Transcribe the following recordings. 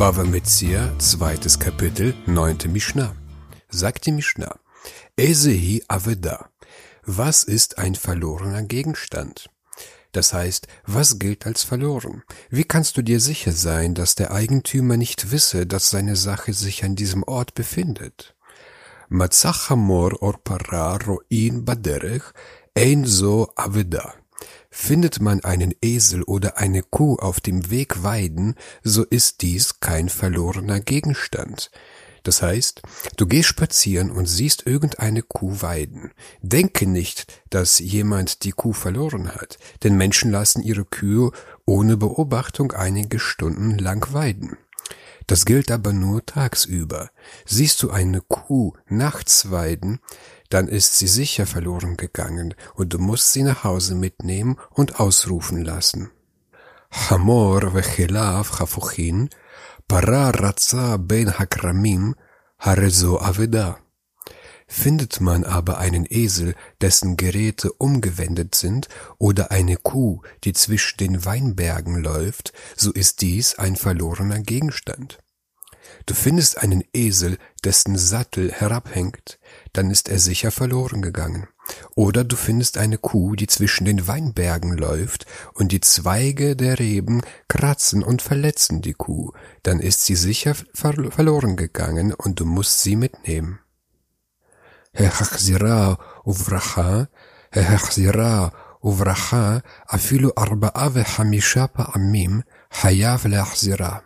Bava Metzia, zweites Kapitel, neunte Mishnah. Sagt die Mishnah, Esehi Aveda. Was ist ein verlorener Gegenstand? Das heißt, was gilt als verloren? Wie kannst du dir sicher sein, dass der Eigentümer nicht wisse, dass seine Sache sich an diesem Ort befindet? Matzachamor or pararo in baderech, ein so aveda. Findet man einen Esel oder eine Kuh auf dem Weg weiden, so ist dies kein verlorener Gegenstand. Das heißt, du gehst spazieren und siehst irgendeine Kuh weiden. Denke nicht, dass jemand die Kuh verloren hat, denn Menschen lassen ihre Kühe ohne Beobachtung einige Stunden lang weiden. Das gilt aber nur tagsüber. Siehst du eine Kuh nachts weiden, dann ist sie sicher verloren gegangen und du musst sie nach Hause mitnehmen und ausrufen lassen. Hamor vechelav chafuchin, para ben hakramim, harezo aveda. Findet man aber einen Esel, dessen Geräte umgewendet sind, oder eine Kuh, die zwischen den Weinbergen läuft, so ist dies ein verlorener Gegenstand. Du findest einen Esel, dessen Sattel herabhängt, dann ist er sicher verloren gegangen. Oder du findest eine Kuh, die zwischen den Weinbergen läuft, und die Zweige der Reben kratzen und verletzen die Kuh, dann ist sie sicher ver verloren gegangen und du musst sie mitnehmen. החזירה וברכה, החזירה וברכה, אפילו ארבעה וחמישה פעמים חייב להחזירה.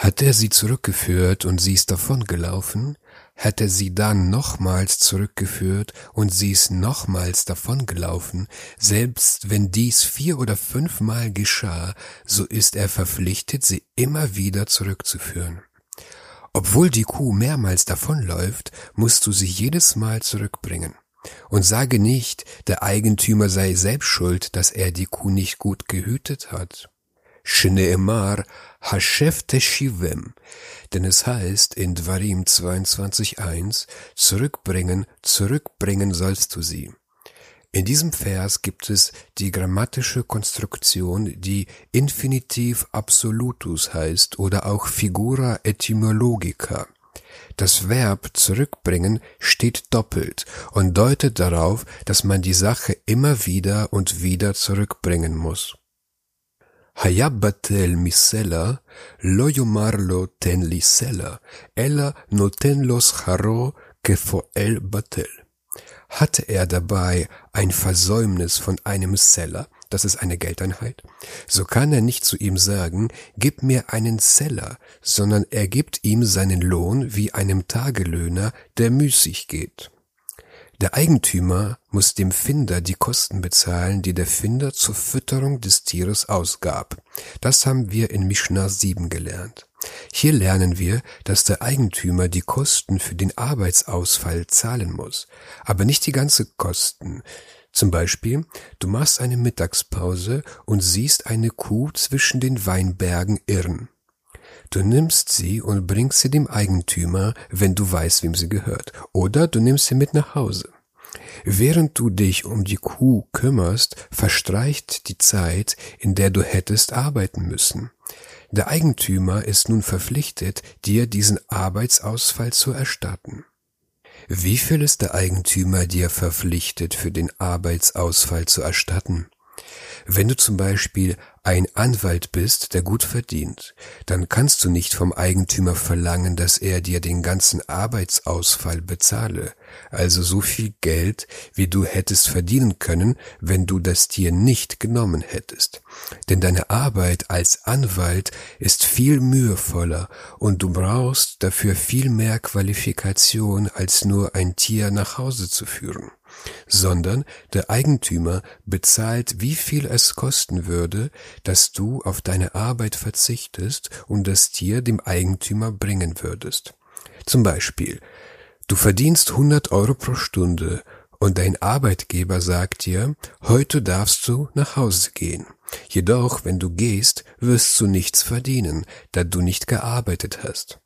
Hat er sie zurückgeführt und sie ist davongelaufen, hat er sie dann nochmals zurückgeführt und sie ist nochmals davongelaufen, selbst wenn dies vier oder fünfmal geschah, so ist er verpflichtet, sie immer wieder zurückzuführen. Obwohl die Kuh mehrmals davonläuft, musst du sie jedes Mal zurückbringen. Und sage nicht, der Eigentümer sei selbst schuld, dass er die Kuh nicht gut gehütet hat. Shneemar Hashef Teshivem, denn es heißt in Dvarim 22.1, zurückbringen, zurückbringen sollst du sie. In diesem Vers gibt es die grammatische Konstruktion, die Infinitiv absolutus heißt oder auch Figura etymologica. Das Verb zurückbringen steht doppelt und deutet darauf, dass man die Sache immer wieder und wieder zurückbringen muss. Hayabatel misela, lo yumarlo ten lisela, ella notenlos haro, el batel. Hatte er dabei ein Versäumnis von einem Seller, das ist eine Geldeinheit, so kann er nicht zu ihm sagen, gib mir einen Seller, sondern er gibt ihm seinen Lohn wie einem Tagelöhner, der müßig geht. Der Eigentümer muss dem Finder die Kosten bezahlen, die der Finder zur Fütterung des Tieres ausgab. Das haben wir in Mishnah 7 gelernt. Hier lernen wir, dass der Eigentümer die Kosten für den Arbeitsausfall zahlen muss, aber nicht die ganze Kosten. Zum Beispiel, du machst eine Mittagspause und siehst eine Kuh zwischen den Weinbergen irren. Du nimmst sie und bringst sie dem Eigentümer, wenn du weißt, wem sie gehört, oder du nimmst sie mit nach Hause. Während du dich um die Kuh kümmerst, verstreicht die Zeit, in der du hättest arbeiten müssen. Der Eigentümer ist nun verpflichtet, dir diesen Arbeitsausfall zu erstatten. Wie viel ist der Eigentümer dir verpflichtet, für den Arbeitsausfall zu erstatten? Wenn du zum Beispiel ein Anwalt bist, der gut verdient, dann kannst du nicht vom Eigentümer verlangen, dass er dir den ganzen Arbeitsausfall bezahle, also so viel Geld, wie du hättest verdienen können, wenn du das Tier nicht genommen hättest. Denn deine Arbeit als Anwalt ist viel mühevoller und du brauchst dafür viel mehr Qualifikation, als nur ein Tier nach Hause zu führen sondern der Eigentümer bezahlt, wie viel es kosten würde, dass du auf deine Arbeit verzichtest und das Tier dem Eigentümer bringen würdest. Zum Beispiel, du verdienst 100 Euro pro Stunde und dein Arbeitgeber sagt dir, heute darfst du nach Hause gehen. Jedoch, wenn du gehst, wirst du nichts verdienen, da du nicht gearbeitet hast.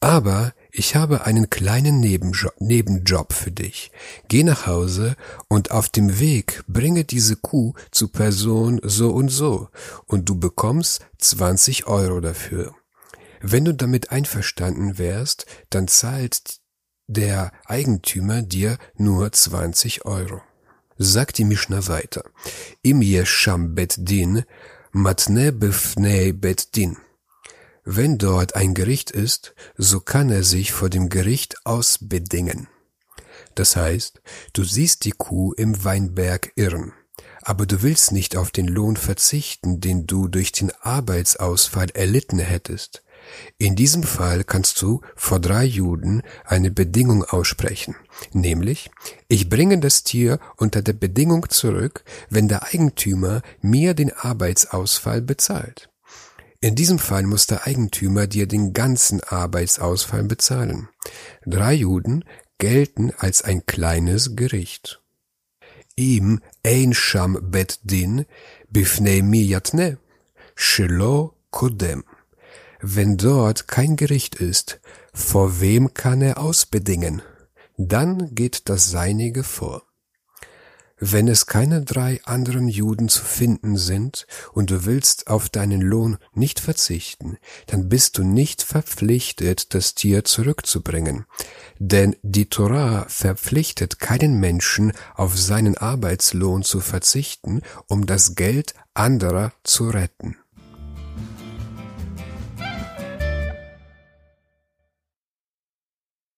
Aber ich habe einen kleinen Nebenjob, Nebenjob für dich. Geh nach Hause und auf dem Weg bringe diese Kuh zu Person so und so und du bekommst 20 Euro dafür. Wenn du damit einverstanden wärst, dann zahlt der Eigentümer dir nur 20 Euro. Sagt die Mischner weiter. Im Yesham Bet Din, Matne Befnei Bet Din. Wenn dort ein Gericht ist, so kann er sich vor dem Gericht ausbedingen. Das heißt, du siehst die Kuh im Weinberg irren, aber du willst nicht auf den Lohn verzichten, den du durch den Arbeitsausfall erlitten hättest. In diesem Fall kannst du vor drei Juden eine Bedingung aussprechen, nämlich ich bringe das Tier unter der Bedingung zurück, wenn der Eigentümer mir den Arbeitsausfall bezahlt. In diesem Fall muss der Eigentümer dir den ganzen Arbeitsausfall bezahlen. Drei Juden gelten als ein kleines Gericht. Ihm ein Sham Bet Din bifnei miyatne shelo kodem. Wenn dort kein Gericht ist, vor wem kann er ausbedingen? Dann geht das Seinige vor. Wenn es keine drei anderen Juden zu finden sind und du willst auf deinen Lohn nicht verzichten, dann bist du nicht verpflichtet, das Tier zurückzubringen. Denn die Torah verpflichtet keinen Menschen, auf seinen Arbeitslohn zu verzichten, um das Geld anderer zu retten.